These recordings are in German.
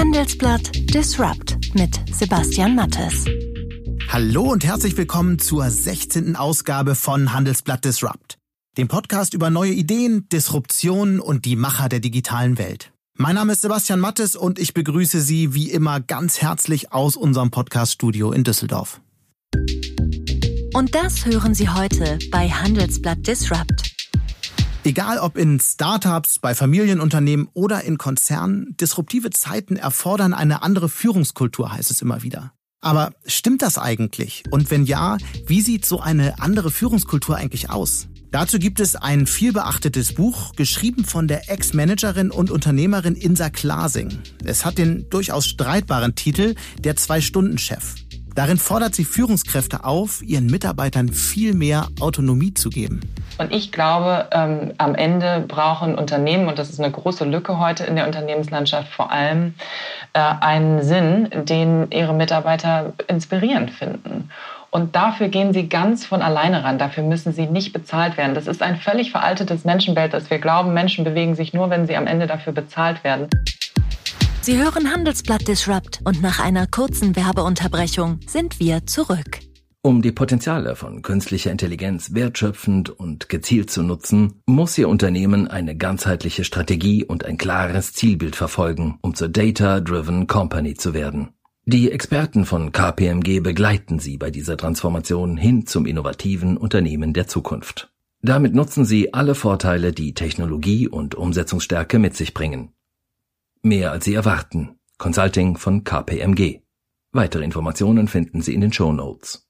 Handelsblatt Disrupt mit Sebastian Mattes. Hallo und herzlich willkommen zur 16. Ausgabe von Handelsblatt Disrupt, dem Podcast über neue Ideen, Disruption und die Macher der digitalen Welt. Mein Name ist Sebastian Mattes und ich begrüße Sie wie immer ganz herzlich aus unserem Podcaststudio in Düsseldorf. Und das hören Sie heute bei Handelsblatt Disrupt. Egal ob in Startups, bei Familienunternehmen oder in Konzernen, disruptive Zeiten erfordern eine andere Führungskultur, heißt es immer wieder. Aber stimmt das eigentlich? Und wenn ja, wie sieht so eine andere Führungskultur eigentlich aus? Dazu gibt es ein vielbeachtetes Buch, geschrieben von der Ex-Managerin und Unternehmerin Insa Klasing. Es hat den durchaus streitbaren Titel Der Zwei-Stunden-Chef. Darin fordert sie Führungskräfte auf, ihren Mitarbeitern viel mehr Autonomie zu geben. Und ich glaube, ähm, am Ende brauchen Unternehmen, und das ist eine große Lücke heute in der Unternehmenslandschaft, vor allem äh, einen Sinn, den ihre Mitarbeiter inspirierend finden. Und dafür gehen sie ganz von alleine ran. Dafür müssen sie nicht bezahlt werden. Das ist ein völlig veraltetes Menschenbild, dass wir glauben, Menschen bewegen sich nur, wenn sie am Ende dafür bezahlt werden. Sie hören Handelsblatt Disrupt und nach einer kurzen Werbeunterbrechung sind wir zurück. Um die Potenziale von künstlicher Intelligenz wertschöpfend und gezielt zu nutzen, muss Ihr Unternehmen eine ganzheitliche Strategie und ein klares Zielbild verfolgen, um zur Data-Driven Company zu werden. Die Experten von KPMG begleiten Sie bei dieser Transformation hin zum innovativen Unternehmen der Zukunft. Damit nutzen Sie alle Vorteile, die Technologie und Umsetzungsstärke mit sich bringen. Mehr als Sie erwarten. Consulting von KPMG. Weitere Informationen finden Sie in den Show Notes.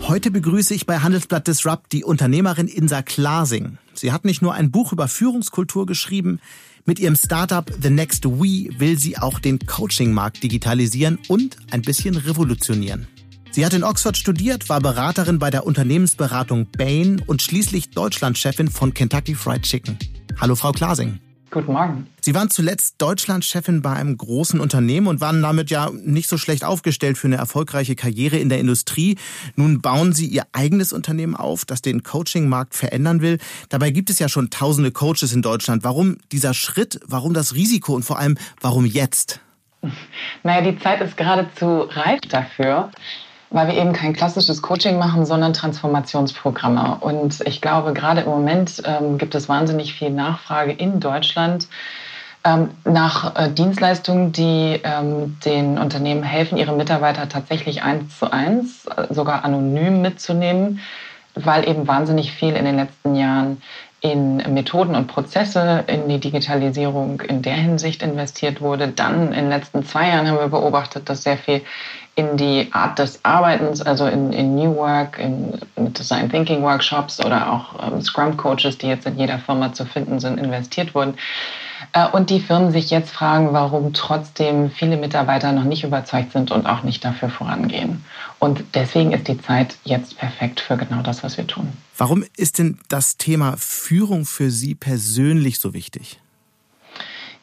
Heute begrüße ich bei Handelsblatt Disrupt die Unternehmerin Insa Klasing. Sie hat nicht nur ein Buch über Führungskultur geschrieben, mit ihrem Startup The Next We will sie auch den Coaching-Markt digitalisieren und ein bisschen revolutionieren. Sie hat in Oxford studiert, war Beraterin bei der Unternehmensberatung Bain und schließlich Deutschlandchefin von Kentucky Fried Chicken. Hallo, Frau Klasing. Guten Morgen. Sie waren zuletzt Deutschlandchefin bei einem großen Unternehmen und waren damit ja nicht so schlecht aufgestellt für eine erfolgreiche Karriere in der Industrie. Nun bauen Sie Ihr eigenes Unternehmen auf, das den Coaching-Markt verändern will. Dabei gibt es ja schon tausende Coaches in Deutschland. Warum dieser Schritt? Warum das Risiko? Und vor allem, warum jetzt? Naja, die Zeit ist geradezu reif dafür weil wir eben kein klassisches Coaching machen, sondern Transformationsprogramme. Und ich glaube, gerade im Moment ähm, gibt es wahnsinnig viel Nachfrage in Deutschland ähm, nach äh, Dienstleistungen, die ähm, den Unternehmen helfen, ihre Mitarbeiter tatsächlich eins zu eins, äh, sogar anonym mitzunehmen, weil eben wahnsinnig viel in den letzten Jahren in Methoden und Prozesse, in die Digitalisierung in der Hinsicht investiert wurde. Dann in den letzten zwei Jahren haben wir beobachtet, dass sehr viel in die Art des Arbeitens, also in, in New Work, in, Design Thinking Workshops oder auch ähm, Scrum Coaches, die jetzt in jeder Firma zu finden sind, investiert wurden. Äh, und die Firmen sich jetzt fragen, warum trotzdem viele Mitarbeiter noch nicht überzeugt sind und auch nicht dafür vorangehen. Und deswegen ist die Zeit jetzt perfekt für genau das, was wir tun. Warum ist denn das Thema Führung für Sie persönlich so wichtig?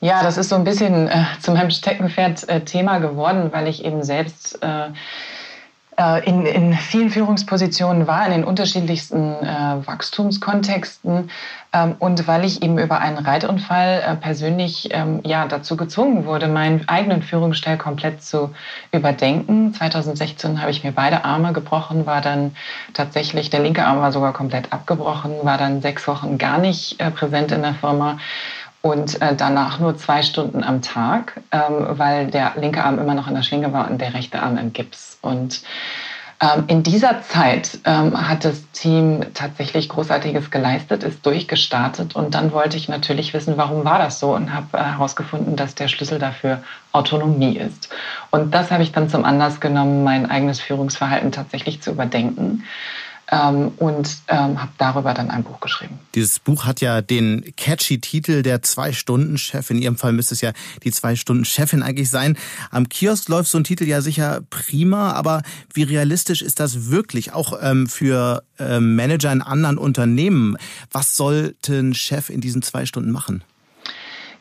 Ja, das ist so ein bisschen äh, zu meinem Steckenpferd-Thema äh, geworden, weil ich eben selbst äh, äh, in, in vielen Führungspositionen war, in den unterschiedlichsten äh, Wachstumskontexten ähm, und weil ich eben über einen Reitunfall äh, persönlich ähm, ja, dazu gezwungen wurde, meinen eigenen Führungsstil komplett zu überdenken. 2016 habe ich mir beide Arme gebrochen, war dann tatsächlich, der linke Arm war sogar komplett abgebrochen, war dann sechs Wochen gar nicht präsent in der Firma und äh, danach nur zwei Stunden am Tag, ähm, weil der linke Arm immer noch in der Schlinge war und der rechte Arm im Gips. Und ähm, in dieser Zeit ähm, hat das Team tatsächlich Großartiges geleistet, ist durchgestartet und dann wollte ich natürlich wissen, warum war das so und habe äh, herausgefunden, dass der Schlüssel dafür Autonomie ist. Und das habe ich dann zum Anlass genommen, mein eigenes Führungsverhalten tatsächlich zu überdenken ähm, und ähm, habe darüber dann ein Buch geschrieben. Dieses Buch hat ja den catchy Titel der Zwei-Stunden-Chef. In Ihrem Fall müsste es ja die Zwei-Stunden-Chefin eigentlich sein. Am Kiosk läuft so ein Titel ja sicher prima, aber wie realistisch ist das wirklich auch ähm, für ähm, Manager in anderen Unternehmen? Was sollte ein Chef in diesen zwei Stunden machen?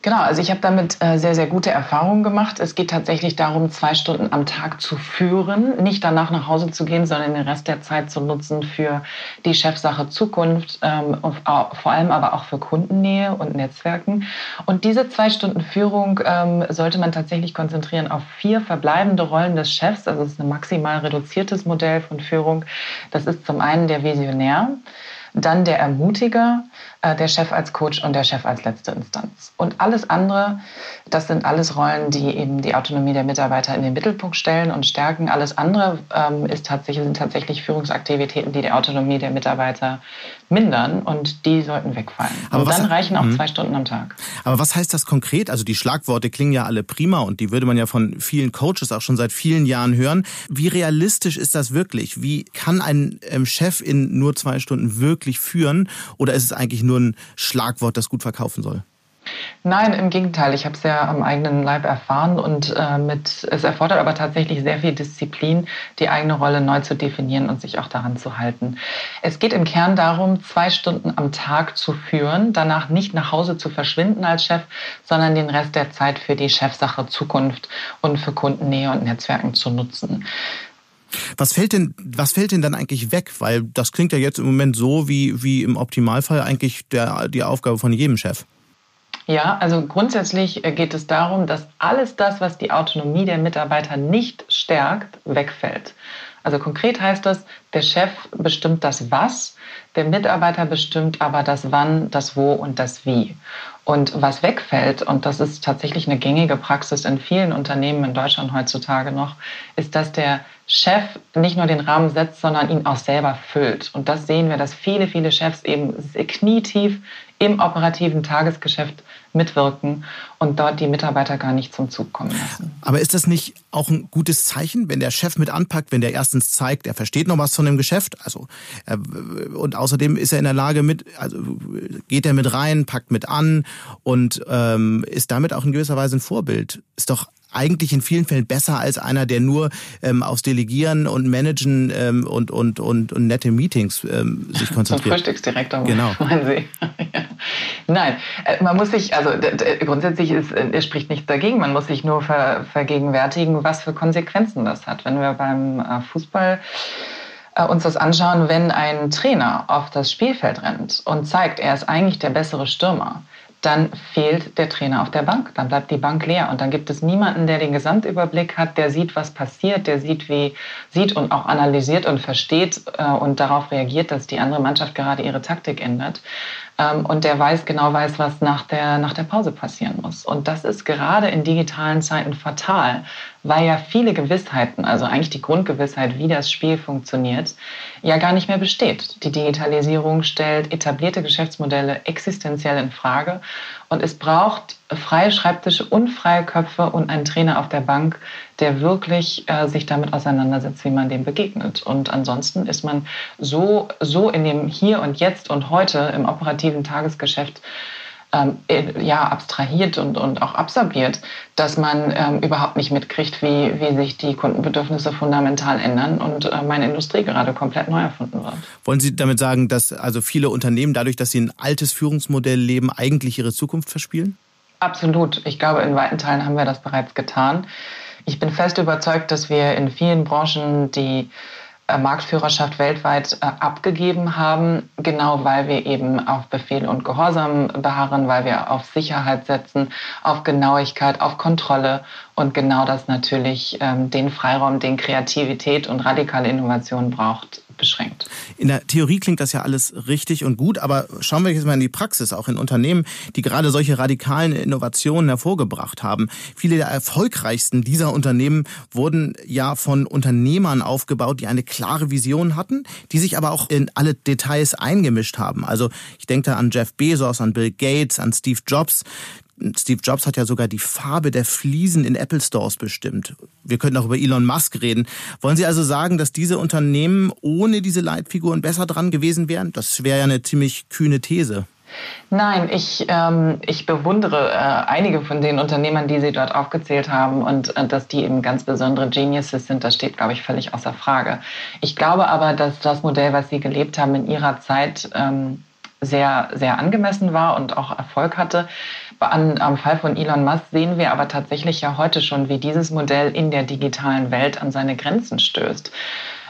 Genau, also ich habe damit äh, sehr, sehr gute Erfahrungen gemacht. Es geht tatsächlich darum, zwei Stunden am Tag zu führen, nicht danach nach Hause zu gehen, sondern den Rest der Zeit zu nutzen für die Chefsache Zukunft, ähm, vor allem aber auch für Kundennähe und Netzwerken. Und diese zwei Stunden Führung ähm, sollte man tatsächlich konzentrieren auf vier verbleibende Rollen des Chefs. Also es ist ein maximal reduziertes Modell von Führung. Das ist zum einen der Visionär, dann der Ermutiger, äh, der Chef als Coach und der Chef als letzte Instanz. Und alles andere, das sind alles Rollen, die eben die Autonomie der Mitarbeiter in den Mittelpunkt stellen und stärken. Alles andere ähm, ist tatsächlich, sind tatsächlich Führungsaktivitäten, die die Autonomie der Mitarbeiter mindern und die sollten wegfallen. Aber und dann reichen auch mh. zwei Stunden am Tag. Aber was heißt das konkret? Also die Schlagworte klingen ja alle prima und die würde man ja von vielen Coaches auch schon seit vielen Jahren hören. Wie realistisch ist das wirklich? Wie kann ein ähm, Chef in nur zwei Stunden wirklich führen? Oder ist es eigentlich nur ein Schlagwort, das gut verkaufen soll? Nein, im Gegenteil. Ich habe es ja am eigenen Leib erfahren und äh, mit, es erfordert aber tatsächlich sehr viel Disziplin, die eigene Rolle neu zu definieren und sich auch daran zu halten. Es geht im Kern darum, zwei Stunden am Tag zu führen, danach nicht nach Hause zu verschwinden als Chef, sondern den Rest der Zeit für die Chefsache Zukunft und für Kundennähe und Netzwerken zu nutzen. Was fällt denn, was fällt denn dann eigentlich weg? Weil das klingt ja jetzt im Moment so wie, wie im Optimalfall eigentlich der, die Aufgabe von jedem Chef. Ja, also grundsätzlich äh, geht es darum, dass alles das, was die Autonomie der Mitarbeiter nicht stärkt, wegfällt. Also konkret heißt das, der Chef bestimmt das Was, der Mitarbeiter bestimmt aber das Wann, das Wo und das Wie. Und was wegfällt, und das ist tatsächlich eine gängige Praxis in vielen Unternehmen in Deutschland heutzutage noch, ist, dass der Chef nicht nur den Rahmen setzt, sondern ihn auch selber füllt. Und das sehen wir, dass viele, viele Chefs eben knietief im operativen Tagesgeschäft mitwirken und dort die Mitarbeiter gar nicht zum Zug kommen lassen. Aber ist das nicht auch ein gutes Zeichen, wenn der Chef mit anpackt, wenn der erstens zeigt, er versteht noch was von dem Geschäft, also äh, und außerdem ist er in der Lage mit, also geht er mit rein, packt mit an und ähm, ist damit auch in gewisser Weise ein Vorbild. Ist doch eigentlich in vielen Fällen besser als einer, der nur ähm, aufs Delegieren und Managen ähm, und, und, und, und nette Meetings ähm, sich konzentriert. Zum Frühstücksdirektor, genau. meinen Sie. Nein, äh, man muss sich, also grundsätzlich ist, äh, spricht nichts dagegen, man muss sich nur ver, vergegenwärtigen, was für Konsequenzen das hat. Wenn wir beim äh, Fußball uns das anschauen, wenn ein Trainer auf das Spielfeld rennt und zeigt, er ist eigentlich der bessere Stürmer, dann fehlt der Trainer auf der Bank. Dann bleibt die Bank leer und dann gibt es niemanden, der den Gesamtüberblick hat, der sieht, was passiert, der sieht, wie sieht und auch analysiert und versteht und darauf reagiert, dass die andere Mannschaft gerade ihre Taktik ändert. Ähm, und der weiß genau weiß, was nach der, nach der Pause passieren muss. Und das ist gerade in digitalen Zeiten fatal, weil ja viele Gewissheiten, also eigentlich die Grundgewissheit, wie das Spiel funktioniert, ja gar nicht mehr besteht. Die Digitalisierung stellt etablierte Geschäftsmodelle existenziell in Frage und es braucht freie Schreibtische und freie Köpfe und einen Trainer auf der Bank, der wirklich äh, sich damit auseinandersetzt, wie man dem begegnet. Und ansonsten ist man so, so in dem Hier und Jetzt und heute im operativen Tagesgeschäft ähm, äh, ja, abstrahiert und, und auch absorbiert, dass man ähm, überhaupt nicht mitkriegt, wie, wie sich die Kundenbedürfnisse fundamental ändern und äh, meine Industrie gerade komplett neu erfunden wird. Wollen Sie damit sagen, dass also viele Unternehmen dadurch, dass sie ein altes Führungsmodell leben, eigentlich ihre Zukunft verspielen? Absolut. Ich glaube, in weiten Teilen haben wir das bereits getan. Ich bin fest überzeugt, dass wir in vielen Branchen die Marktführerschaft weltweit äh, abgegeben haben, genau weil wir eben auf Befehl und Gehorsam beharren, weil wir auf Sicherheit setzen, auf Genauigkeit, auf Kontrolle und genau das natürlich ähm, den Freiraum, den Kreativität und radikale Innovation braucht, beschränkt. In der Theorie klingt das ja alles richtig und gut, aber schauen wir jetzt mal in die Praxis, auch in Unternehmen, die gerade solche radikalen Innovationen hervorgebracht haben. Viele der erfolgreichsten dieser Unternehmen wurden ja von Unternehmern aufgebaut, die eine klare Vision hatten, die sich aber auch in alle Details eingemischt haben. Also ich denke da an Jeff Bezos, an Bill Gates, an Steve Jobs. Steve Jobs hat ja sogar die Farbe der Fliesen in Apple Stores bestimmt. Wir könnten auch über Elon Musk reden. Wollen Sie also sagen, dass diese Unternehmen ohne diese Leitfiguren besser dran gewesen wären? Das wäre ja eine ziemlich kühne These. Nein, ich, ähm, ich bewundere äh, einige von den Unternehmern, die Sie dort aufgezählt haben und äh, dass die eben ganz besondere Geniuses sind, das steht, glaube ich, völlig außer Frage. Ich glaube aber, dass das Modell, was Sie gelebt haben in Ihrer Zeit, ähm, sehr, sehr angemessen war und auch Erfolg hatte. An, am Fall von Elon Musk sehen wir aber tatsächlich ja heute schon, wie dieses Modell in der digitalen Welt an seine Grenzen stößt.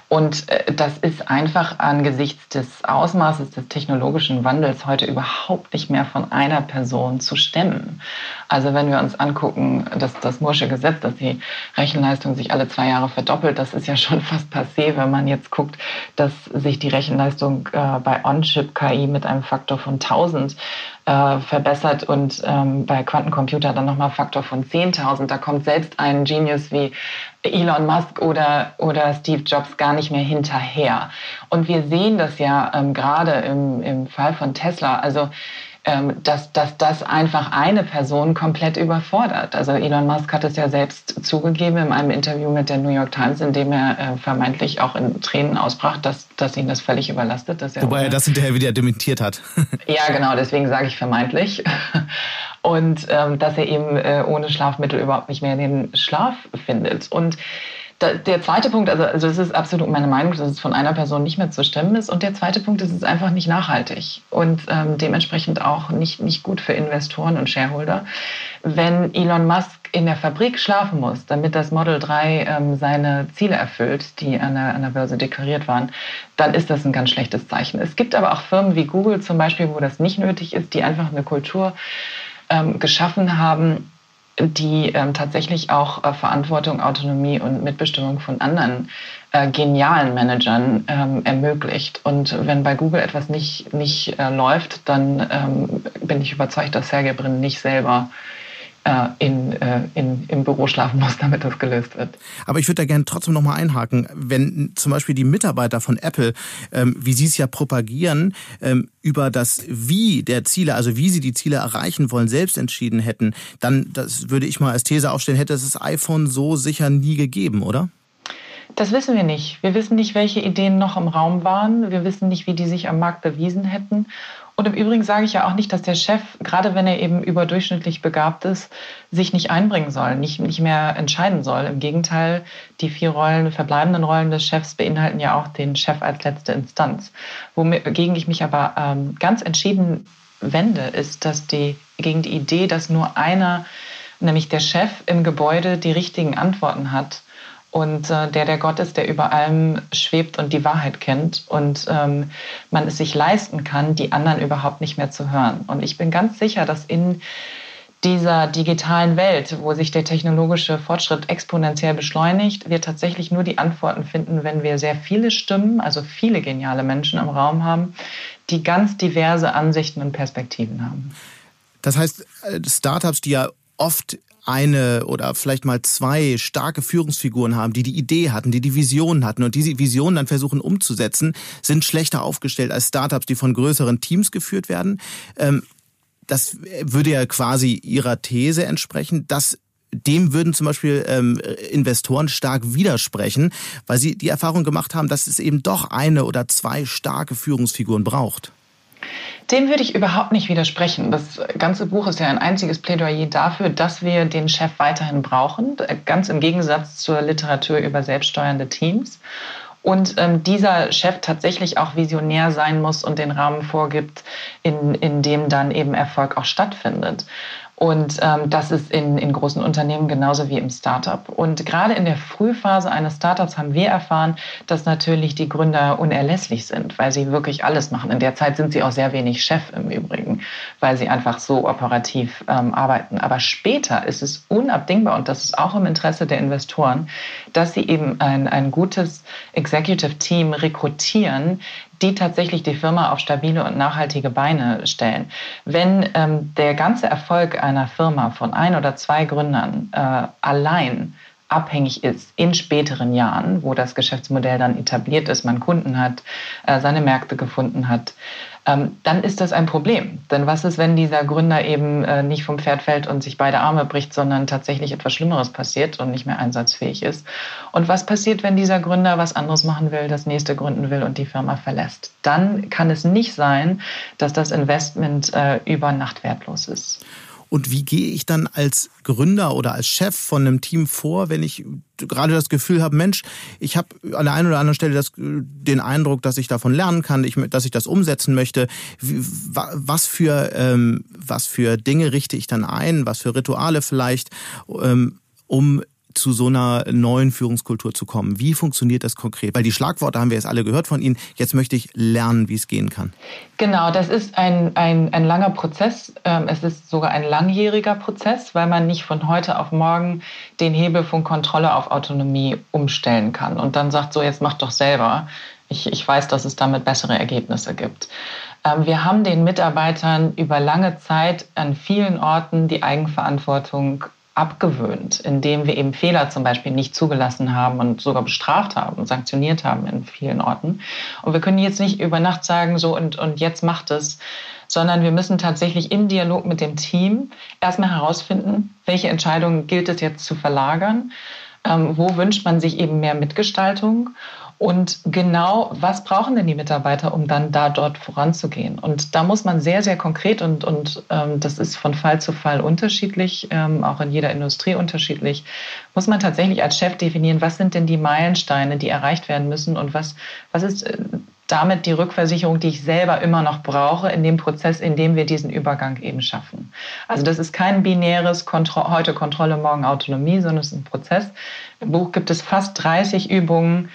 Und äh, das ist einfach angesichts des Ausmaßes des technologischen Wandels heute überhaupt nicht mehr von einer Person zu stemmen. Also wenn wir uns angucken, dass das Mursche Gesetz, dass die Rechenleistung sich alle zwei Jahre verdoppelt, das ist ja schon fast passé, wenn man jetzt guckt, dass sich die Rechenleistung äh, bei On-Chip-KI mit einem Faktor von 1000 äh, verbessert und ähm, bei Quantencomputer dann nochmal Faktor von 10.000. Da kommt selbst ein Genius wie Elon Musk oder, oder Steve Jobs gar nicht mehr hinterher. Und wir sehen das ja ähm, gerade im, im Fall von Tesla. Also dass, dass das einfach eine Person komplett überfordert. Also Elon Musk hat es ja selbst zugegeben in einem Interview mit der New York Times, in dem er äh, vermeintlich auch in Tränen ausbrach, dass, dass ihn das völlig überlastet. Dass er Wobei er das hinterher wieder dementiert hat. ja, genau, deswegen sage ich vermeintlich. Und ähm, dass er eben äh, ohne Schlafmittel überhaupt nicht mehr den Schlaf findet. Und der zweite Punkt, also, also das ist absolut meine Meinung, dass es von einer Person nicht mehr zu stemmen ist. Und der zweite Punkt ist, es ist einfach nicht nachhaltig und ähm, dementsprechend auch nicht, nicht gut für Investoren und Shareholder. Wenn Elon Musk in der Fabrik schlafen muss, damit das Model 3 ähm, seine Ziele erfüllt, die an der, an der Börse deklariert waren, dann ist das ein ganz schlechtes Zeichen. Es gibt aber auch Firmen wie Google zum Beispiel, wo das nicht nötig ist, die einfach eine Kultur ähm, geschaffen haben, die ähm, tatsächlich auch äh, Verantwortung, Autonomie und Mitbestimmung von anderen äh, genialen Managern ähm, ermöglicht. Und wenn bei Google etwas nicht, nicht äh, läuft, dann ähm, bin ich überzeugt, dass Sergey Brin nicht selber in, äh, in, im Büro schlafen muss, damit das gelöst wird. Aber ich würde da gerne trotzdem nochmal einhaken. Wenn zum Beispiel die Mitarbeiter von Apple, ähm, wie sie es ja propagieren, ähm, über das Wie der Ziele, also wie sie die Ziele erreichen wollen, selbst entschieden hätten, dann, das würde ich mal als These aufstellen, hätte es das iPhone so sicher nie gegeben, oder? Das wissen wir nicht. Wir wissen nicht, welche Ideen noch im Raum waren. Wir wissen nicht, wie die sich am Markt bewiesen hätten. Und im Übrigen sage ich ja auch nicht, dass der Chef, gerade wenn er eben überdurchschnittlich begabt ist, sich nicht einbringen soll, nicht, nicht mehr entscheiden soll. Im Gegenteil, die vier Rollen, verbleibenden Rollen des Chefs beinhalten ja auch den Chef als letzte Instanz. Wogegen ich mich aber ähm, ganz entschieden wende, ist, dass die, gegen die Idee, dass nur einer, nämlich der Chef im Gebäude, die richtigen Antworten hat und äh, der der Gott ist, der über allem schwebt und die Wahrheit kennt und ähm, man es sich leisten kann, die anderen überhaupt nicht mehr zu hören. Und ich bin ganz sicher, dass in dieser digitalen Welt, wo sich der technologische Fortschritt exponentiell beschleunigt, wir tatsächlich nur die Antworten finden, wenn wir sehr viele Stimmen, also viele geniale Menschen im Raum haben, die ganz diverse Ansichten und Perspektiven haben. Das heißt, äh, Startups, die ja oft eine oder vielleicht mal zwei starke Führungsfiguren haben, die die Idee hatten, die die Vision hatten und diese Vision dann versuchen umzusetzen, sind schlechter aufgestellt als Startups, die von größeren Teams geführt werden. Ähm, das würde ja quasi ihrer These entsprechen, dass dem würden zum Beispiel ähm, Investoren stark widersprechen, weil sie die Erfahrung gemacht haben, dass es eben doch eine oder zwei starke Führungsfiguren braucht. Dem würde ich überhaupt nicht widersprechen. Das ganze Buch ist ja ein einziges Plädoyer dafür, dass wir den Chef weiterhin brauchen, ganz im Gegensatz zur Literatur über selbststeuernde Teams. Und ähm, dieser Chef tatsächlich auch visionär sein muss und den Rahmen vorgibt, in, in dem dann eben Erfolg auch stattfindet. Und ähm, das ist in, in großen Unternehmen genauso wie im Startup. Und gerade in der Frühphase eines Startups haben wir erfahren, dass natürlich die Gründer unerlässlich sind, weil sie wirklich alles machen. In der Zeit sind sie auch sehr wenig Chef im Übrigen, weil sie einfach so operativ ähm, arbeiten. Aber später ist es unabdingbar, und das ist auch im Interesse der Investoren, dass sie eben ein, ein gutes Executive Team rekrutieren, die tatsächlich die Firma auf stabile und nachhaltige Beine stellen. Wenn ähm, der ganze Erfolg einer Firma von ein oder zwei Gründern äh, allein abhängig ist in späteren Jahren, wo das Geschäftsmodell dann etabliert ist, man Kunden hat, äh, seine Märkte gefunden hat, ähm, dann ist das ein Problem. Denn was ist, wenn dieser Gründer eben äh, nicht vom Pferd fällt und sich beide Arme bricht, sondern tatsächlich etwas Schlimmeres passiert und nicht mehr einsatzfähig ist? Und was passiert, wenn dieser Gründer was anderes machen will, das nächste gründen will und die Firma verlässt? Dann kann es nicht sein, dass das Investment äh, über Nacht wertlos ist. Und wie gehe ich dann als Gründer oder als Chef von einem Team vor, wenn ich gerade das Gefühl habe, Mensch, ich habe an der einen oder anderen Stelle das, den Eindruck, dass ich davon lernen kann, dass ich das umsetzen möchte. Was für, ähm, was für Dinge richte ich dann ein, was für Rituale vielleicht, ähm, um zu so einer neuen Führungskultur zu kommen? Wie funktioniert das konkret? Weil die Schlagworte haben wir jetzt alle gehört von Ihnen. Jetzt möchte ich lernen, wie es gehen kann. Genau, das ist ein, ein, ein langer Prozess. Ähm, es ist sogar ein langjähriger Prozess, weil man nicht von heute auf morgen den Hebel von Kontrolle auf Autonomie umstellen kann und dann sagt, so jetzt mach doch selber. Ich, ich weiß, dass es damit bessere Ergebnisse gibt. Ähm, wir haben den Mitarbeitern über lange Zeit an vielen Orten die Eigenverantwortung abgewöhnt, indem wir eben Fehler zum Beispiel nicht zugelassen haben und sogar bestraft haben und sanktioniert haben in vielen Orten. Und wir können jetzt nicht über Nacht sagen, so und, und jetzt macht es, sondern wir müssen tatsächlich im Dialog mit dem Team erstmal herausfinden, welche Entscheidungen gilt es jetzt zu verlagern, ähm, wo wünscht man sich eben mehr Mitgestaltung und genau, was brauchen denn die Mitarbeiter, um dann da dort voranzugehen? Und da muss man sehr, sehr konkret und, und ähm, das ist von Fall zu Fall unterschiedlich, ähm, auch in jeder Industrie unterschiedlich, muss man tatsächlich als Chef definieren, was sind denn die Meilensteine, die erreicht werden müssen und was, was ist äh, damit die Rückversicherung, die ich selber immer noch brauche in dem Prozess, in dem wir diesen Übergang eben schaffen. Also das ist kein binäres Kontro heute Kontrolle, morgen Autonomie, sondern es ist ein Prozess. Im Buch gibt es fast 30 Übungen,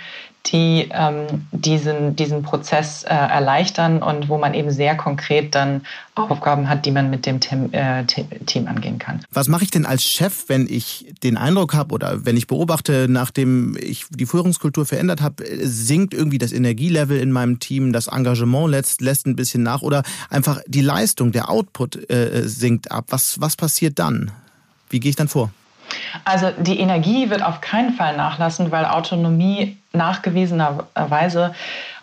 die ähm, diesen, diesen Prozess äh, erleichtern und wo man eben sehr konkret dann Aufgaben hat, die man mit dem Team, äh, Team angehen kann. Was mache ich denn als Chef, wenn ich den Eindruck habe oder wenn ich beobachte, nachdem ich die Führungskultur verändert habe, sinkt irgendwie das Energielevel in meinem Team, das Engagement lässt, lässt ein bisschen nach oder einfach die Leistung, der Output äh, sinkt ab. Was, was passiert dann? Wie gehe ich dann vor? Also die Energie wird auf keinen Fall nachlassen, weil Autonomie nachgewiesenerweise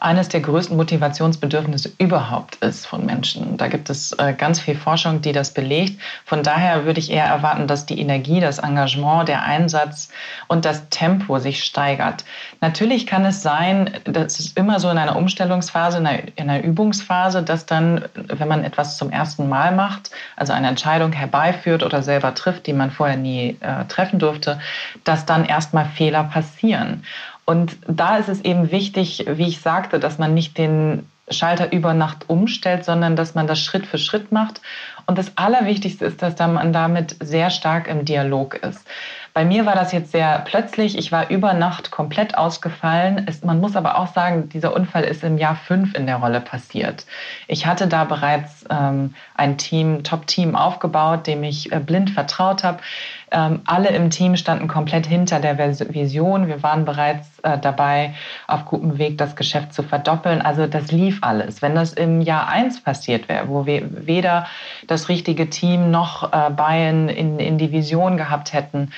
eines der größten Motivationsbedürfnisse überhaupt ist von Menschen. Da gibt es äh, ganz viel Forschung, die das belegt. Von daher würde ich eher erwarten, dass die Energie, das Engagement, der Einsatz und das Tempo sich steigert. Natürlich kann es sein, das ist immer so in einer Umstellungsphase, in einer, in einer Übungsphase, dass dann, wenn man etwas zum ersten Mal macht, also eine Entscheidung herbeiführt oder selber trifft, die man vorher nie äh, treffen durfte, dass dann erstmal Fehler passieren. Und da ist es eben wichtig, wie ich sagte, dass man nicht den Schalter über Nacht umstellt, sondern dass man das Schritt für Schritt macht. Und das Allerwichtigste ist, dass man damit sehr stark im Dialog ist. Bei mir war das jetzt sehr plötzlich. Ich war über Nacht komplett ausgefallen. Es, man muss aber auch sagen, dieser Unfall ist im Jahr fünf in der Rolle passiert. Ich hatte da bereits ähm, ein Team, Top-Team aufgebaut, dem ich äh, blind vertraut habe. Ähm, alle im Team standen komplett hinter der Vision. Wir waren bereits äh, dabei, auf gutem Weg das Geschäft zu verdoppeln. Also das lief alles. Wenn das im Jahr eins passiert wäre, wo wir weder das richtige Team noch äh, Bayern in, in die Vision gehabt hätten,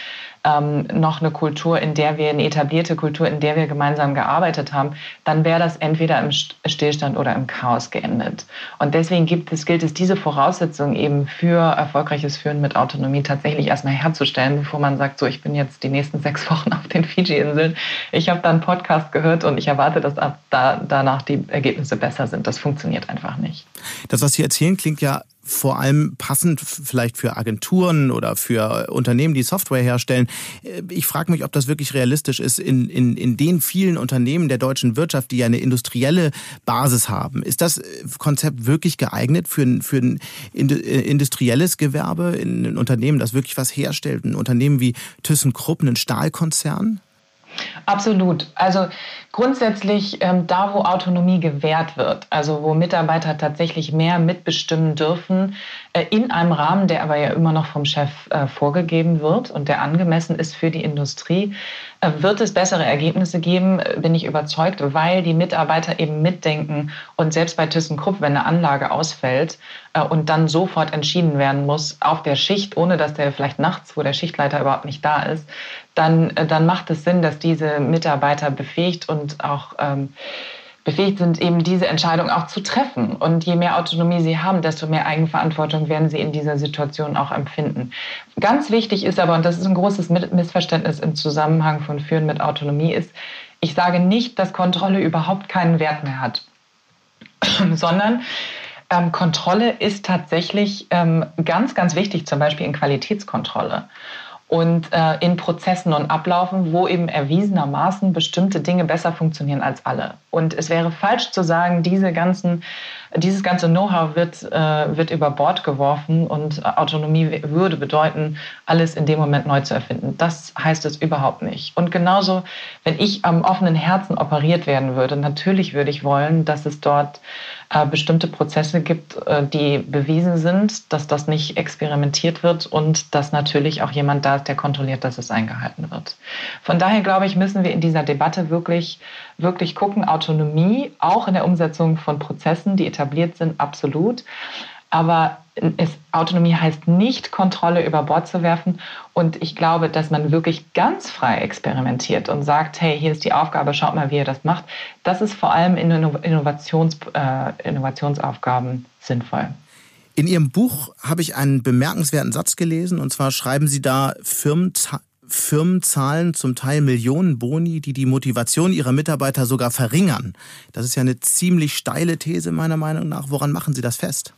ähm, noch eine Kultur, in der wir, eine etablierte Kultur, in der wir gemeinsam gearbeitet haben, dann wäre das entweder im Stillstand oder im Chaos geendet. Und deswegen gibt es, gilt es, diese Voraussetzungen eben für erfolgreiches Führen mit Autonomie tatsächlich erstmal herzustellen, bevor man sagt, so, ich bin jetzt die nächsten sechs Wochen auf den Fiji-Inseln. Ich habe da einen Podcast gehört und ich erwarte, dass ab da, danach die Ergebnisse besser sind. Das funktioniert einfach nicht. Das, was Sie erzählen, klingt ja vor allem passend vielleicht für Agenturen oder für Unternehmen, die Software herstellen. Äh, ich frage mich, ob das wirklich realistisch ist in, in, in den vielen Unternehmen der deutschen Wirtschaft, die eine industrielle Basis haben. Ist das äh, Konzept wirklich geeignet für für ein äh, industrielles Gewerbe, in ein Unternehmen, das wirklich was herstellt? Ein Unternehmen wie ThyssenKrupp, ein Stahlkonzern? Absolut. Also grundsätzlich ähm, da, wo Autonomie gewährt wird, also wo Mitarbeiter tatsächlich mehr mitbestimmen dürfen, äh, in einem Rahmen, der aber ja immer noch vom Chef äh, vorgegeben wird und der angemessen ist für die Industrie, äh, wird es bessere Ergebnisse geben, äh, bin ich überzeugt, weil die Mitarbeiter eben mitdenken und selbst bei ThyssenKrupp, wenn eine Anlage ausfällt äh, und dann sofort entschieden werden muss auf der Schicht, ohne dass der vielleicht nachts, wo der Schichtleiter überhaupt nicht da ist, dann, äh, dann macht es Sinn, dass diese Mitarbeiter befähigt und auch ähm, befähigt sind, eben diese Entscheidung auch zu treffen. Und je mehr Autonomie sie haben, desto mehr Eigenverantwortung werden sie in dieser Situation auch empfinden. Ganz wichtig ist aber, und das ist ein großes Missverständnis im Zusammenhang von Führen mit Autonomie, ist, ich sage nicht, dass Kontrolle überhaupt keinen Wert mehr hat, sondern ähm, Kontrolle ist tatsächlich ähm, ganz, ganz wichtig, zum Beispiel in Qualitätskontrolle und äh, in Prozessen und Ablaufen, wo eben erwiesenermaßen bestimmte Dinge besser funktionieren als alle. Und es wäre falsch zu sagen, diese ganzen, dieses ganze Know-how wird, äh, wird über Bord geworfen und Autonomie würde bedeuten, alles in dem Moment neu zu erfinden. Das heißt es überhaupt nicht. Und genauso, wenn ich am offenen Herzen operiert werden würde, natürlich würde ich wollen, dass es dort bestimmte Prozesse gibt, äh, die bewiesen sind, dass das nicht experimentiert wird und dass natürlich auch jemand da ist, der kontrolliert, dass es eingehalten wird. Von daher glaube ich, müssen wir in dieser Debatte wirklich, wirklich gucken, Autonomie, auch in der Umsetzung von Prozessen, die etabliert sind, absolut. Aber es, Autonomie heißt nicht, Kontrolle über Bord zu werfen. Und ich glaube, dass man wirklich ganz frei experimentiert und sagt, hey, hier ist die Aufgabe, schaut mal, wie ihr das macht. Das ist vor allem in Innovations, äh, Innovationsaufgaben sinnvoll. In Ihrem Buch habe ich einen bemerkenswerten Satz gelesen. Und zwar schreiben Sie da, Firmen, Firmen zahlen zum Teil Millionen Boni, die die Motivation ihrer Mitarbeiter sogar verringern. Das ist ja eine ziemlich steile These meiner Meinung nach. Woran machen Sie das fest?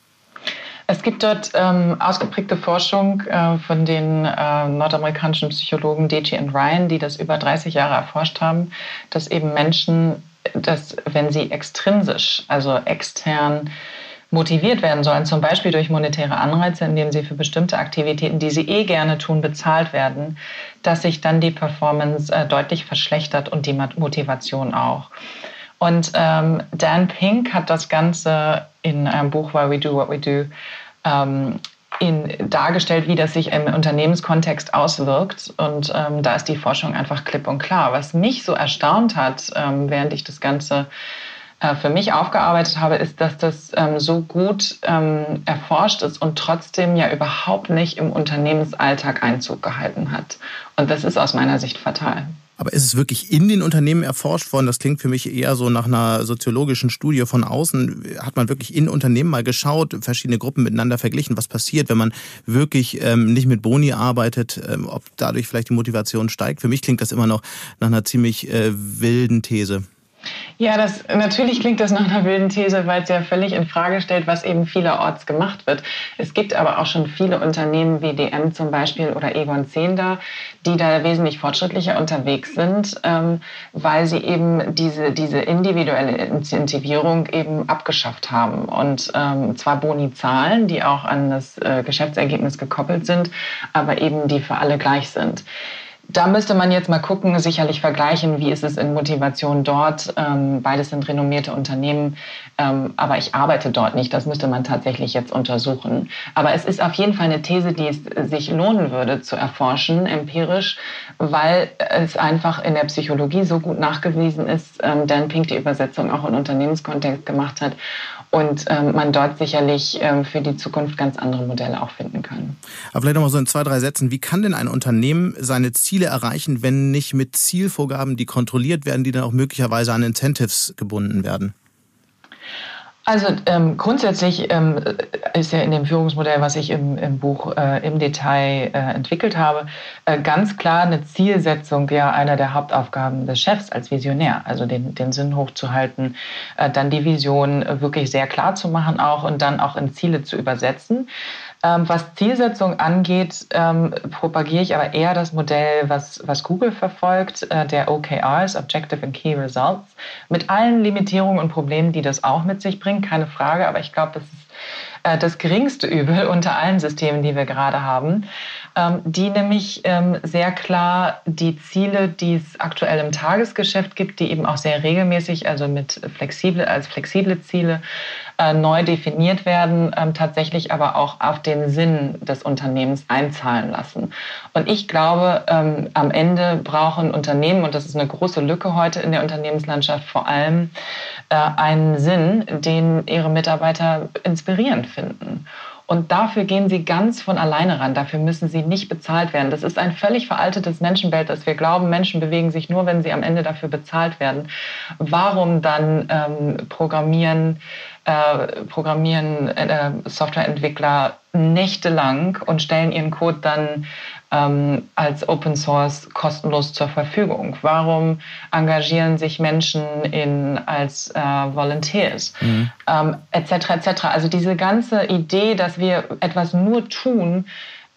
Es gibt dort ähm, ausgeprägte Forschung äh, von den äh, nordamerikanischen Psychologen Deji und Ryan, die das über 30 Jahre erforscht haben, dass eben Menschen, dass wenn sie extrinsisch, also extern motiviert werden sollen, zum Beispiel durch monetäre Anreize, indem sie für bestimmte Aktivitäten, die sie eh gerne tun, bezahlt werden, dass sich dann die Performance äh, deutlich verschlechtert und die Motivation auch. Und ähm, Dan Pink hat das Ganze in einem Buch Why We Do What We Do ähm, in, dargestellt, wie das sich im Unternehmenskontext auswirkt. Und ähm, da ist die Forschung einfach klipp und klar. Was mich so erstaunt hat, ähm, während ich das Ganze äh, für mich aufgearbeitet habe, ist, dass das ähm, so gut ähm, erforscht ist und trotzdem ja überhaupt nicht im Unternehmensalltag Einzug gehalten hat. Und das ist aus meiner Sicht fatal. Aber ist es wirklich in den Unternehmen erforscht worden? Das klingt für mich eher so nach einer soziologischen Studie von außen. Hat man wirklich in Unternehmen mal geschaut, verschiedene Gruppen miteinander verglichen, was passiert, wenn man wirklich ähm, nicht mit Boni arbeitet, ähm, ob dadurch vielleicht die Motivation steigt? Für mich klingt das immer noch nach einer ziemlich äh, wilden These. Ja, das, natürlich klingt das nach einer wilden These, weil es ja völlig in Frage stellt, was eben vielerorts gemacht wird. Es gibt aber auch schon viele Unternehmen wie DM zum Beispiel oder Egon Zehnder, die da wesentlich fortschrittlicher unterwegs sind, ähm, weil sie eben diese, diese individuelle Incentivierung eben abgeschafft haben und ähm, zwar Boni zahlen, die auch an das äh, Geschäftsergebnis gekoppelt sind, aber eben die für alle gleich sind. Da müsste man jetzt mal gucken, sicherlich vergleichen, wie ist es in Motivation dort. Ähm, beides sind renommierte Unternehmen, ähm, aber ich arbeite dort nicht. Das müsste man tatsächlich jetzt untersuchen. Aber es ist auf jeden Fall eine These, die es sich lohnen würde zu erforschen, empirisch, weil es einfach in der Psychologie so gut nachgewiesen ist, ähm, Dan Pink die Übersetzung auch in Unternehmenskontext gemacht hat und ähm, man dort sicherlich ähm, für die Zukunft ganz andere Modelle auch finden kann. Aber vielleicht nochmal so in zwei, drei Sätzen. Wie kann denn ein Unternehmen seine Ziele erreichen, wenn nicht mit Zielvorgaben, die kontrolliert werden, die dann auch möglicherweise an Incentives gebunden werden? Also ähm, grundsätzlich ähm, ist ja in dem Führungsmodell, was ich im, im Buch äh, im Detail äh, entwickelt habe, äh, ganz klar eine Zielsetzung ja einer der Hauptaufgaben des Chefs als Visionär, also den, den Sinn hochzuhalten, äh, dann die Vision wirklich sehr klar zu machen auch und dann auch in Ziele zu übersetzen. Ähm, was Zielsetzung angeht, ähm, propagiere ich aber eher das Modell, was, was Google verfolgt, äh, der OKRs, Objective and Key Results, mit allen Limitierungen und Problemen, die das auch mit sich bringt, keine Frage. Aber ich glaube, das ist äh, das geringste Übel unter allen Systemen, die wir gerade haben, die nämlich ähm, sehr klar die Ziele, die es aktuell im Tagesgeschäft gibt, die eben auch sehr regelmäßig, also mit flexible, als flexible Ziele äh, neu definiert werden, ähm, tatsächlich aber auch auf den Sinn des Unternehmens einzahlen lassen. Und ich glaube, ähm, am Ende brauchen Unternehmen, und das ist eine große Lücke heute in der Unternehmenslandschaft, vor allem äh, einen Sinn, den ihre Mitarbeiter inspirierend finden. Und dafür gehen sie ganz von alleine ran. Dafür müssen sie nicht bezahlt werden. Das ist ein völlig veraltetes Menschenbild, dass wir glauben, Menschen bewegen sich nur, wenn sie am Ende dafür bezahlt werden. Warum dann ähm, programmieren, äh, programmieren äh, Softwareentwickler nächtelang und stellen ihren Code dann ähm, als Open Source kostenlos zur Verfügung? Warum engagieren sich Menschen in, als äh, Volunteers? Mhm. Ähm, etc. etc. Also diese ganze Idee, dass wir etwas nur tun,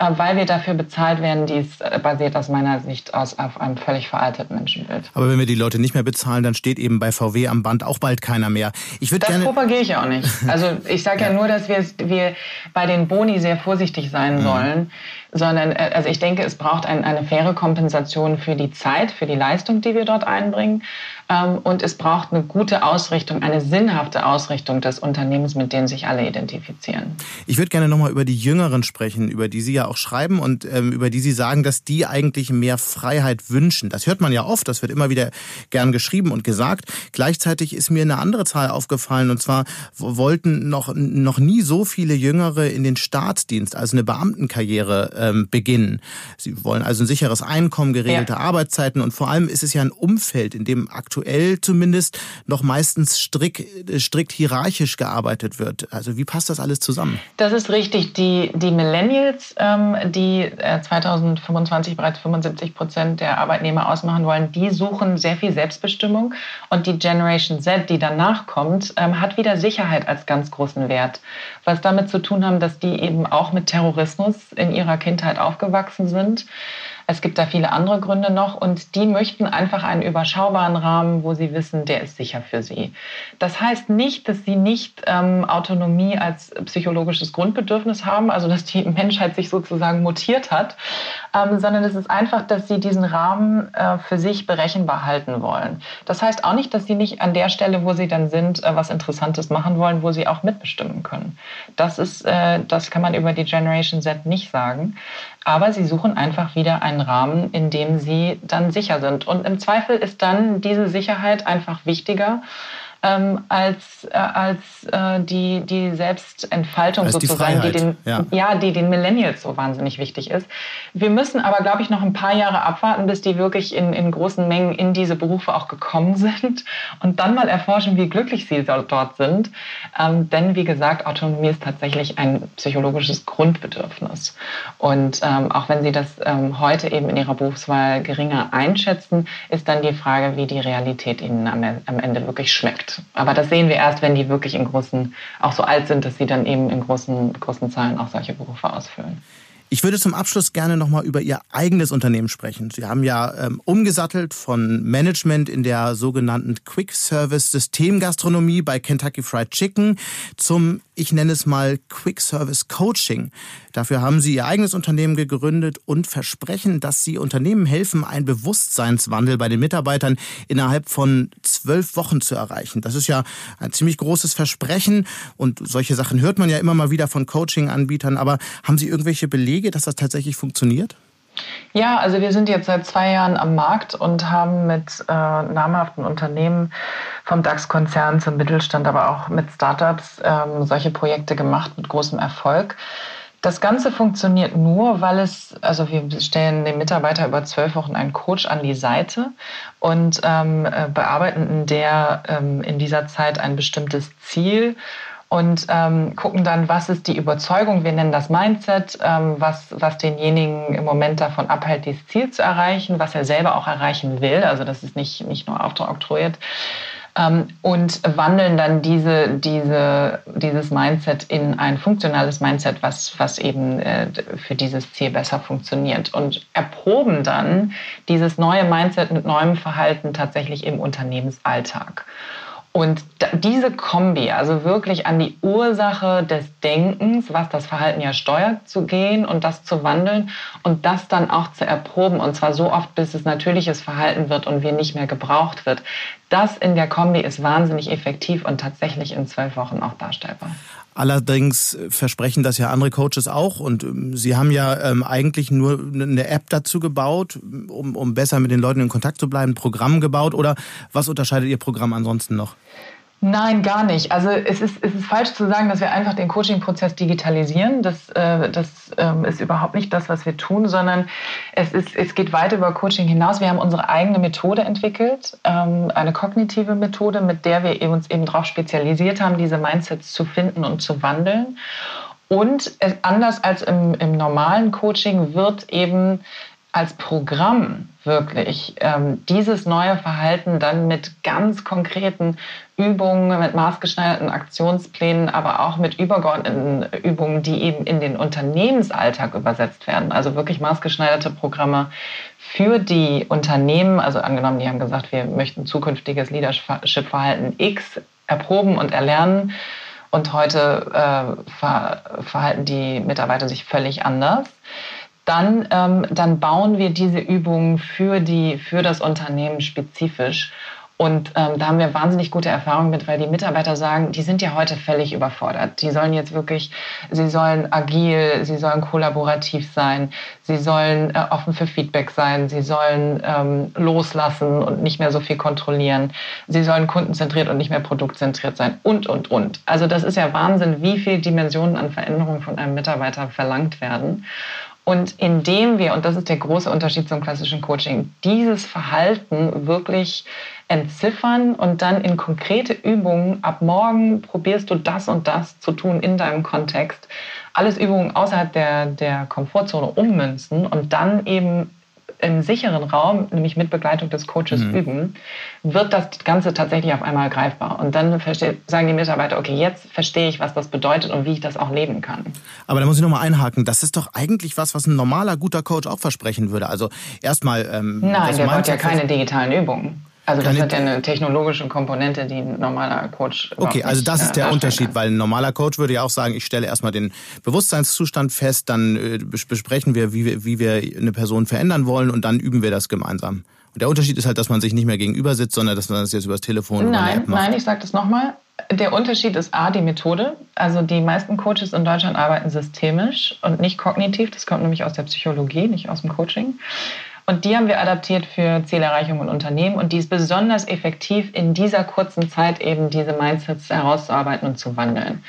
äh, weil wir dafür bezahlt werden, die ist äh, basiert aus meiner Sicht aus auf einem völlig veralteten Menschenbild. Aber wenn wir die Leute nicht mehr bezahlen, dann steht eben bei VW am Band auch bald keiner mehr. Ich das gerne propagiere ich auch nicht. Also ich sage ja. ja. nur, dass wir, wir bei den Boni sehr vorsichtig sein mhm. sollen sondern äh, also ich denke, es braucht ein, eine faire Kompensation für die Zeit, für die Leistung, die wir dort einbringen. Ähm, und es braucht eine gute Ausrichtung, eine sinnhafte Ausrichtung des Unternehmens, mit dem sich alle identifizieren. Ich würde gerne nochmal über die Jüngeren sprechen, über die Sie ja auch schreiben und ähm, über die Sie sagen, dass die eigentlich mehr Freiheit wünschen. Das hört man ja oft, das wird immer wieder gern geschrieben und gesagt. Gleichzeitig ist mir eine andere Zahl aufgefallen und zwar wollten noch, noch nie so viele Jüngere in den Staatsdienst, also eine Beamtenkarriere ähm, beginnen. Sie wollen also ein sicheres Einkommen, geregelte ja. Arbeitszeiten und vor allem ist es ja ein Umfeld, in dem aktuell zumindest noch meistens strikt, äh, strikt hierarchisch gearbeitet wird. Also wie passt das alles zusammen? Das ist richtig. Die, die Millennials, ähm, die äh, 2025 bereits 75 Prozent der Arbeitnehmer ausmachen wollen, die suchen sehr viel Selbstbestimmung und die Generation Z, die danach kommt, ähm, hat wieder Sicherheit als ganz großen Wert. Was damit zu tun haben, dass die eben auch mit Terrorismus in ihrer Kindheit aufgewachsen sind. Es gibt da viele andere Gründe noch und die möchten einfach einen überschaubaren Rahmen, wo sie wissen, der ist sicher für sie. Das heißt nicht, dass sie nicht ähm, Autonomie als psychologisches Grundbedürfnis haben, also dass die Menschheit sich sozusagen mutiert hat, ähm, sondern es ist einfach, dass sie diesen Rahmen äh, für sich berechenbar halten wollen. Das heißt auch nicht, dass sie nicht an der Stelle, wo sie dann sind, äh, was Interessantes machen wollen, wo sie auch mitbestimmen können. Das ist, äh, das kann man über die Generation Z nicht sagen. Aber sie suchen einfach wieder einen Rahmen, in dem sie dann sicher sind. Und im Zweifel ist dann diese Sicherheit einfach wichtiger ähm, als, äh, als äh, die, die Selbstentfaltung als sozusagen, die, die den, ja. ja. die den Millennials so wahnsinnig wichtig ist. Wir müssen aber, glaube ich, noch ein paar Jahre abwarten, bis die wirklich in, in großen Mengen in diese Berufe auch gekommen sind und dann mal erforschen, wie glücklich sie dort sind. Ähm, denn wie gesagt, Autonomie ist tatsächlich ein psychologisches Grundbedürfnis. Und ähm, auch wenn Sie das ähm, heute eben in Ihrer Berufswahl geringer einschätzen, ist dann die Frage, wie die Realität Ihnen am, am Ende wirklich schmeckt. Aber das sehen wir erst, wenn die wirklich in großen, auch so alt sind, dass sie dann eben in großen, großen Zahlen auch solche Berufe ausfüllen. Ich würde zum Abschluss gerne nochmal über Ihr eigenes Unternehmen sprechen. Sie haben ja ähm, umgesattelt von Management in der sogenannten Quick Service Systemgastronomie bei Kentucky Fried Chicken zum, ich nenne es mal, Quick Service Coaching. Dafür haben Sie Ihr eigenes Unternehmen gegründet und versprechen, dass Sie Unternehmen helfen, einen Bewusstseinswandel bei den Mitarbeitern innerhalb von zwölf Wochen zu erreichen. Das ist ja ein ziemlich großes Versprechen und solche Sachen hört man ja immer mal wieder von Coaching-Anbietern. Aber haben Sie irgendwelche Belege? Dass das tatsächlich funktioniert? Ja, also wir sind jetzt seit zwei Jahren am Markt und haben mit äh, namhaften Unternehmen vom DAX-Konzern zum Mittelstand, aber auch mit Startups ähm, solche Projekte gemacht mit großem Erfolg. Das Ganze funktioniert nur, weil es, also wir stellen dem Mitarbeiter über zwölf Wochen einen Coach an die Seite und ähm, äh, bearbeiten der, ähm, in dieser Zeit ein bestimmtes Ziel und ähm, gucken dann, was ist die Überzeugung, wir nennen das Mindset, ähm, was, was denjenigen im Moment davon abhält, dieses Ziel zu erreichen, was er selber auch erreichen will. Also das ist nicht, nicht nur aufoktroyiert. Ähm, und wandeln dann diese, diese, dieses Mindset in ein funktionales Mindset, was, was eben äh, für dieses Ziel besser funktioniert. Und erproben dann dieses neue Mindset mit neuem Verhalten tatsächlich im Unternehmensalltag. Und diese Kombi, also wirklich an die Ursache des Denkens, was das Verhalten ja steuert, zu gehen und das zu wandeln und das dann auch zu erproben, und zwar so oft, bis es natürliches Verhalten wird und wir nicht mehr gebraucht wird, das in der Kombi ist wahnsinnig effektiv und tatsächlich in zwölf Wochen auch darstellbar. Allerdings versprechen das ja andere Coaches auch und ähm, sie haben ja ähm, eigentlich nur eine App dazu gebaut, um, um besser mit den Leuten in Kontakt zu bleiben, ein Programm gebaut oder was unterscheidet Ihr Programm ansonsten noch? Nein, gar nicht. Also es ist, es ist falsch zu sagen, dass wir einfach den Coaching-Prozess digitalisieren. Das, äh, das ähm, ist überhaupt nicht das, was wir tun, sondern es, ist, es geht weit über Coaching hinaus. Wir haben unsere eigene Methode entwickelt, ähm, eine kognitive Methode, mit der wir uns eben darauf spezialisiert haben, diese Mindsets zu finden und zu wandeln. Und es, anders als im, im normalen Coaching wird eben als Programm wirklich ähm, dieses neue Verhalten dann mit ganz konkreten Übungen, mit maßgeschneiderten Aktionsplänen, aber auch mit übergeordneten Übungen, die eben in den Unternehmensalltag übersetzt werden. Also wirklich maßgeschneiderte Programme für die Unternehmen. Also angenommen, die haben gesagt, wir möchten zukünftiges Leadership-Verhalten X erproben und erlernen. Und heute äh, ver verhalten die Mitarbeiter sich völlig anders dann, ähm, dann bauen wir diese Übungen für, die, für das Unternehmen spezifisch. Und ähm, da haben wir wahnsinnig gute Erfahrungen mit, weil die Mitarbeiter sagen, die sind ja heute völlig überfordert. Die sollen jetzt wirklich, sie sollen agil, sie sollen kollaborativ sein, sie sollen äh, offen für Feedback sein, sie sollen ähm, loslassen und nicht mehr so viel kontrollieren, sie sollen kundenzentriert und nicht mehr produktzentriert sein und, und, und. Also das ist ja Wahnsinn, wie viele Dimensionen an Veränderungen von einem Mitarbeiter verlangt werden. Und indem wir, und das ist der große Unterschied zum klassischen Coaching, dieses Verhalten wirklich entziffern und dann in konkrete Übungen, ab morgen probierst du das und das zu tun in deinem Kontext, alles Übungen außerhalb der, der Komfortzone ummünzen und dann eben im sicheren Raum, nämlich mit Begleitung des Coaches mhm. üben, wird das Ganze tatsächlich auf einmal greifbar. Und dann sagen die Mitarbeiter, okay, jetzt verstehe ich, was das bedeutet und wie ich das auch leben kann. Aber da muss ich nochmal einhaken. Das ist doch eigentlich was, was ein normaler, guter Coach auch versprechen würde. Also erstmal... Ähm, Nein, der baut ja keine digitalen Übungen. Also das hat ja eine technologische Komponente, die ein normaler Coach. Okay, also das ist der Unterschied, weil ein normaler Coach würde ja auch sagen, ich stelle erstmal den Bewusstseinszustand fest, dann äh, besprechen wir wie, wir, wie wir eine Person verändern wollen und dann üben wir das gemeinsam. Und der Unterschied ist halt, dass man sich nicht mehr gegenüber sitzt, sondern dass man das jetzt übers Telefon nein, oder App macht. Nein, ich sage das nochmal. Der Unterschied ist A, die Methode. Also die meisten Coaches in Deutschland arbeiten systemisch und nicht kognitiv. Das kommt nämlich aus der Psychologie, nicht aus dem Coaching. Und die haben wir adaptiert für Zielerreichung und Unternehmen. Und die ist besonders effektiv, in dieser kurzen Zeit eben diese Mindsets herauszuarbeiten und zu wandeln.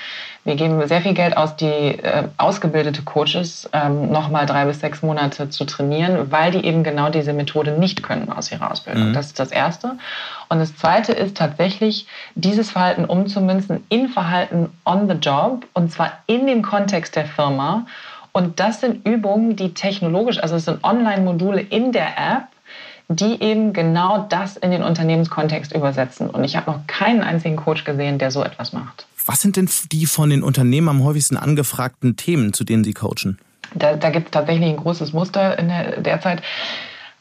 Wir geben sehr viel Geld aus, die äh, ausgebildete Coaches ähm, nochmal drei bis sechs Monate zu trainieren, weil die eben genau diese Methode nicht können aus ihrer Ausbildung. Mhm. Das ist das Erste. Und das Zweite ist tatsächlich, dieses Verhalten umzumünzen in Verhalten on the job und zwar in den Kontext der Firma und das sind Übungen, die technologisch, also es sind Online-Module in der App, die eben genau das in den Unternehmenskontext übersetzen. Und ich habe noch keinen einzigen Coach gesehen, der so etwas macht. Was sind denn die von den Unternehmen am häufigsten angefragten Themen, zu denen Sie coachen? Da, da gibt es tatsächlich ein großes Muster in der, derzeit.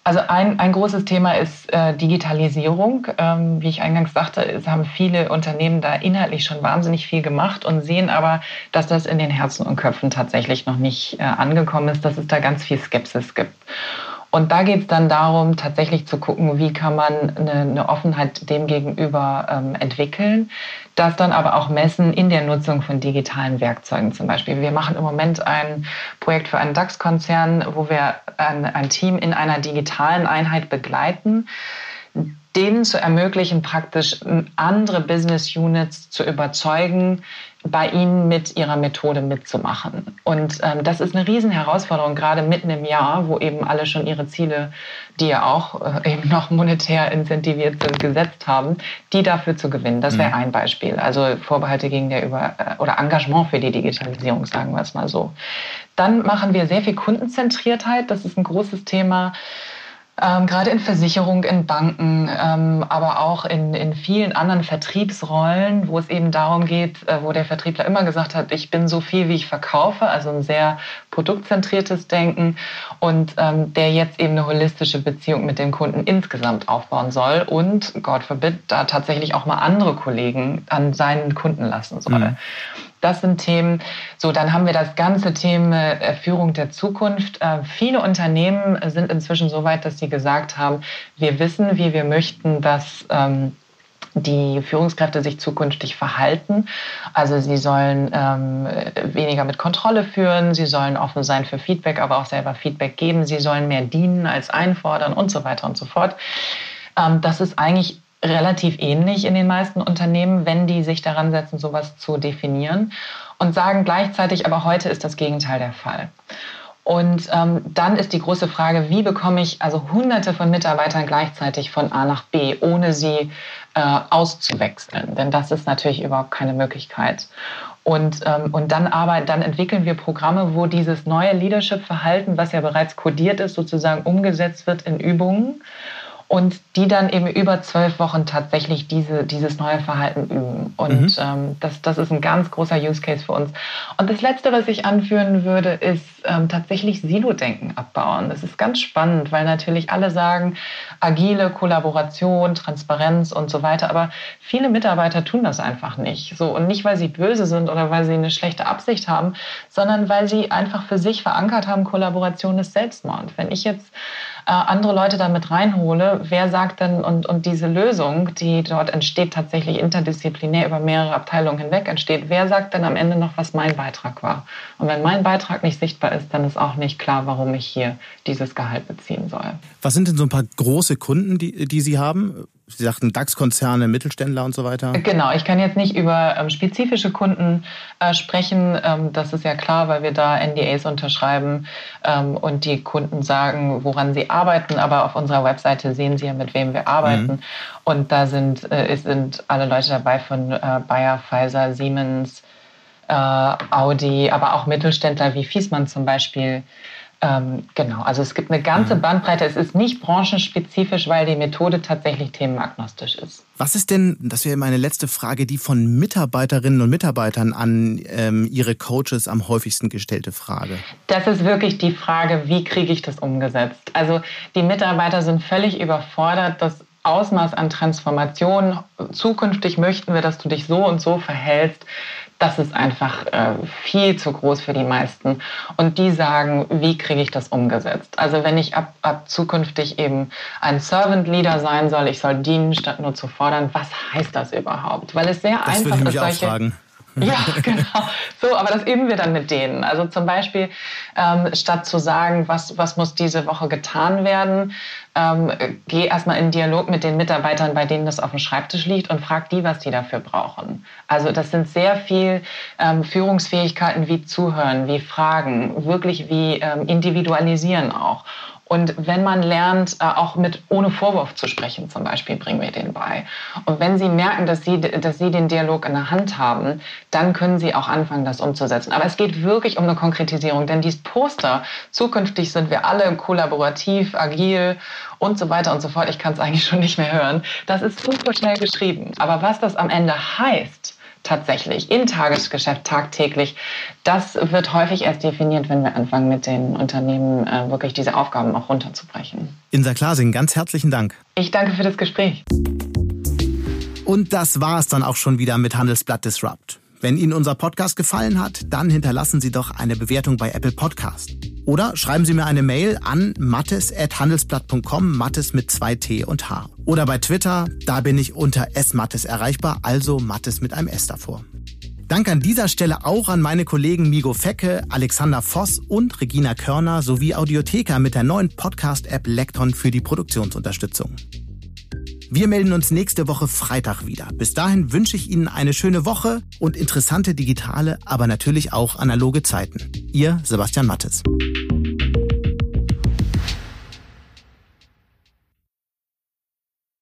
Also ein, ein großes Thema ist äh, Digitalisierung. Ähm, wie ich eingangs sagte, es haben viele Unternehmen da inhaltlich schon wahnsinnig viel gemacht und sehen aber, dass das in den Herzen und Köpfen tatsächlich noch nicht äh, angekommen ist, dass es da ganz viel Skepsis gibt. Und da geht es dann darum, tatsächlich zu gucken, wie kann man eine, eine Offenheit dem gegenüber ähm, entwickeln. Das dann aber auch messen in der Nutzung von digitalen Werkzeugen zum Beispiel. Wir machen im Moment ein Projekt für einen DAX-Konzern, wo wir ein, ein Team in einer digitalen Einheit begleiten denen zu ermöglichen, praktisch andere Business Units zu überzeugen, bei ihnen mit ihrer Methode mitzumachen. Und ähm, das ist eine Riesenherausforderung, gerade mitten im Jahr, wo eben alle schon ihre Ziele, die ja auch äh, eben noch monetär incentiviert sind, gesetzt haben, die dafür zu gewinnen. Das wäre mhm. ein Beispiel. Also Vorbehalte gegen der Über- äh, oder Engagement für die Digitalisierung, sagen wir es mal so. Dann machen wir sehr viel Kundenzentriertheit. Das ist ein großes Thema ähm, gerade in Versicherung, in Banken, ähm, aber auch in, in vielen anderen Vertriebsrollen, wo es eben darum geht, äh, wo der Vertriebler immer gesagt hat, ich bin so viel, wie ich verkaufe, also ein sehr produktzentriertes Denken und ähm, der jetzt eben eine holistische Beziehung mit dem Kunden insgesamt aufbauen soll und, Gott forbid, da tatsächlich auch mal andere Kollegen an seinen Kunden lassen soll. Mhm. Das sind Themen. So, dann haben wir das ganze Thema äh, Führung der Zukunft. Äh, viele Unternehmen sind inzwischen so weit, dass sie gesagt haben, wir wissen, wie wir möchten, dass ähm, die Führungskräfte sich zukünftig verhalten. Also sie sollen ähm, weniger mit Kontrolle führen, sie sollen offen sein für Feedback, aber auch selber Feedback geben, sie sollen mehr dienen als einfordern und so weiter und so fort. Ähm, das ist eigentlich relativ ähnlich in den meisten Unternehmen, wenn die sich daran setzen, sowas zu definieren und sagen gleichzeitig, aber heute ist das Gegenteil der Fall. Und ähm, dann ist die große Frage, wie bekomme ich also hunderte von Mitarbeitern gleichzeitig von A nach B, ohne sie äh, auszuwechseln? Denn das ist natürlich überhaupt keine Möglichkeit. Und, ähm, und dann, arbeiten, dann entwickeln wir Programme, wo dieses neue Leadership-Verhalten, was ja bereits kodiert ist, sozusagen umgesetzt wird in Übungen und die dann eben über zwölf Wochen tatsächlich diese, dieses neue Verhalten üben. Und mhm. ähm, das, das ist ein ganz großer Use Case für uns. Und das Letzte, was ich anführen würde, ist ähm, tatsächlich Silo-Denken abbauen. Das ist ganz spannend, weil natürlich alle sagen, agile Kollaboration, Transparenz und so weiter, aber viele Mitarbeiter tun das einfach nicht. So, und nicht, weil sie böse sind oder weil sie eine schlechte Absicht haben, sondern weil sie einfach für sich verankert haben, Kollaboration ist Selbstmord. Wenn ich jetzt äh, andere Leute damit reinhole, wer sagt denn, und, und diese Lösung, die dort entsteht, tatsächlich interdisziplinär über mehrere Abteilungen hinweg entsteht, wer sagt denn am Ende noch, was mein Beitrag war? Und wenn mein Beitrag nicht sichtbar ist, dann ist auch nicht klar, warum ich hier dieses Gehalt beziehen soll. Was sind denn so ein paar große Kunden, die, die Sie haben? Sie sagten DAX-Konzerne, Mittelständler und so weiter. Genau, ich kann jetzt nicht über ähm, spezifische Kunden äh, sprechen. Ähm, das ist ja klar, weil wir da NDAs unterschreiben ähm, und die Kunden sagen, woran sie arbeiten. Aber auf unserer Webseite sehen Sie ja, mit wem wir arbeiten. Mhm. Und da sind, äh, sind alle Leute dabei von äh, Bayer, Pfizer, Siemens, äh, Audi, aber auch Mittelständler wie Fiesmann zum Beispiel. Ähm, genau, also es gibt eine ganze mhm. Bandbreite. Es ist nicht branchenspezifisch, weil die Methode tatsächlich themenagnostisch ist. Was ist denn, das wäre meine letzte Frage, die von Mitarbeiterinnen und Mitarbeitern an ähm, ihre Coaches am häufigsten gestellte Frage? Das ist wirklich die Frage, wie kriege ich das umgesetzt? Also die Mitarbeiter sind völlig überfordert. Das Ausmaß an Transformation. Zukünftig möchten wir, dass du dich so und so verhältst das ist einfach äh, viel zu groß für die meisten. Und die sagen, wie kriege ich das umgesetzt? Also wenn ich ab, ab zukünftig eben ein Servant Leader sein soll, ich soll dienen, statt nur zu fordern, was heißt das überhaupt? Weil es sehr das einfach ist, solche, auch fragen. Ja, genau. So, aber das üben wir dann mit denen. Also zum Beispiel, ähm, statt zu sagen, was, was muss diese Woche getan werden, ähm, geh erstmal in Dialog mit den Mitarbeitern, bei denen das auf dem Schreibtisch liegt und frag die, was die dafür brauchen. Also das sind sehr viel ähm, Führungsfähigkeiten wie Zuhören, wie Fragen, wirklich wie ähm, Individualisieren auch. Und wenn man lernt, äh, auch mit ohne Vorwurf zu sprechen, zum Beispiel, bringen wir denen bei. Und wenn sie merken, dass sie, dass sie den Dialog in der Hand haben, dann können sie auch anfangen, das umzusetzen. Aber es geht wirklich um eine Konkretisierung, denn dieses Poster, zukünftig sind wir alle kollaborativ, agil und so weiter und so fort. Ich kann es eigentlich schon nicht mehr hören. Das ist super schnell geschrieben. Aber was das am Ende heißt, tatsächlich im Tagesgeschäft tagtäglich, das wird häufig erst definiert, wenn wir anfangen, mit den Unternehmen äh, wirklich diese Aufgaben auch runterzubrechen. Insa Klasing, ganz herzlichen Dank. Ich danke für das Gespräch. Und das war es dann auch schon wieder mit Handelsblatt Disrupt. Wenn Ihnen unser Podcast gefallen hat, dann hinterlassen Sie doch eine Bewertung bei Apple Podcast. Oder schreiben Sie mir eine Mail an mattes.handelsblatt.com, Mattes mit zwei T und H. Oder bei Twitter, da bin ich unter smattes erreichbar, also Mattes mit einem S davor. Dank an dieser Stelle auch an meine Kollegen Migo Fecke, Alexander Voss und Regina Körner sowie Audiotheka mit der neuen Podcast-App Lekton für die Produktionsunterstützung. Wir melden uns nächste Woche Freitag wieder. Bis dahin wünsche ich Ihnen eine schöne Woche und interessante digitale, aber natürlich auch analoge Zeiten. Ihr Sebastian Mattes.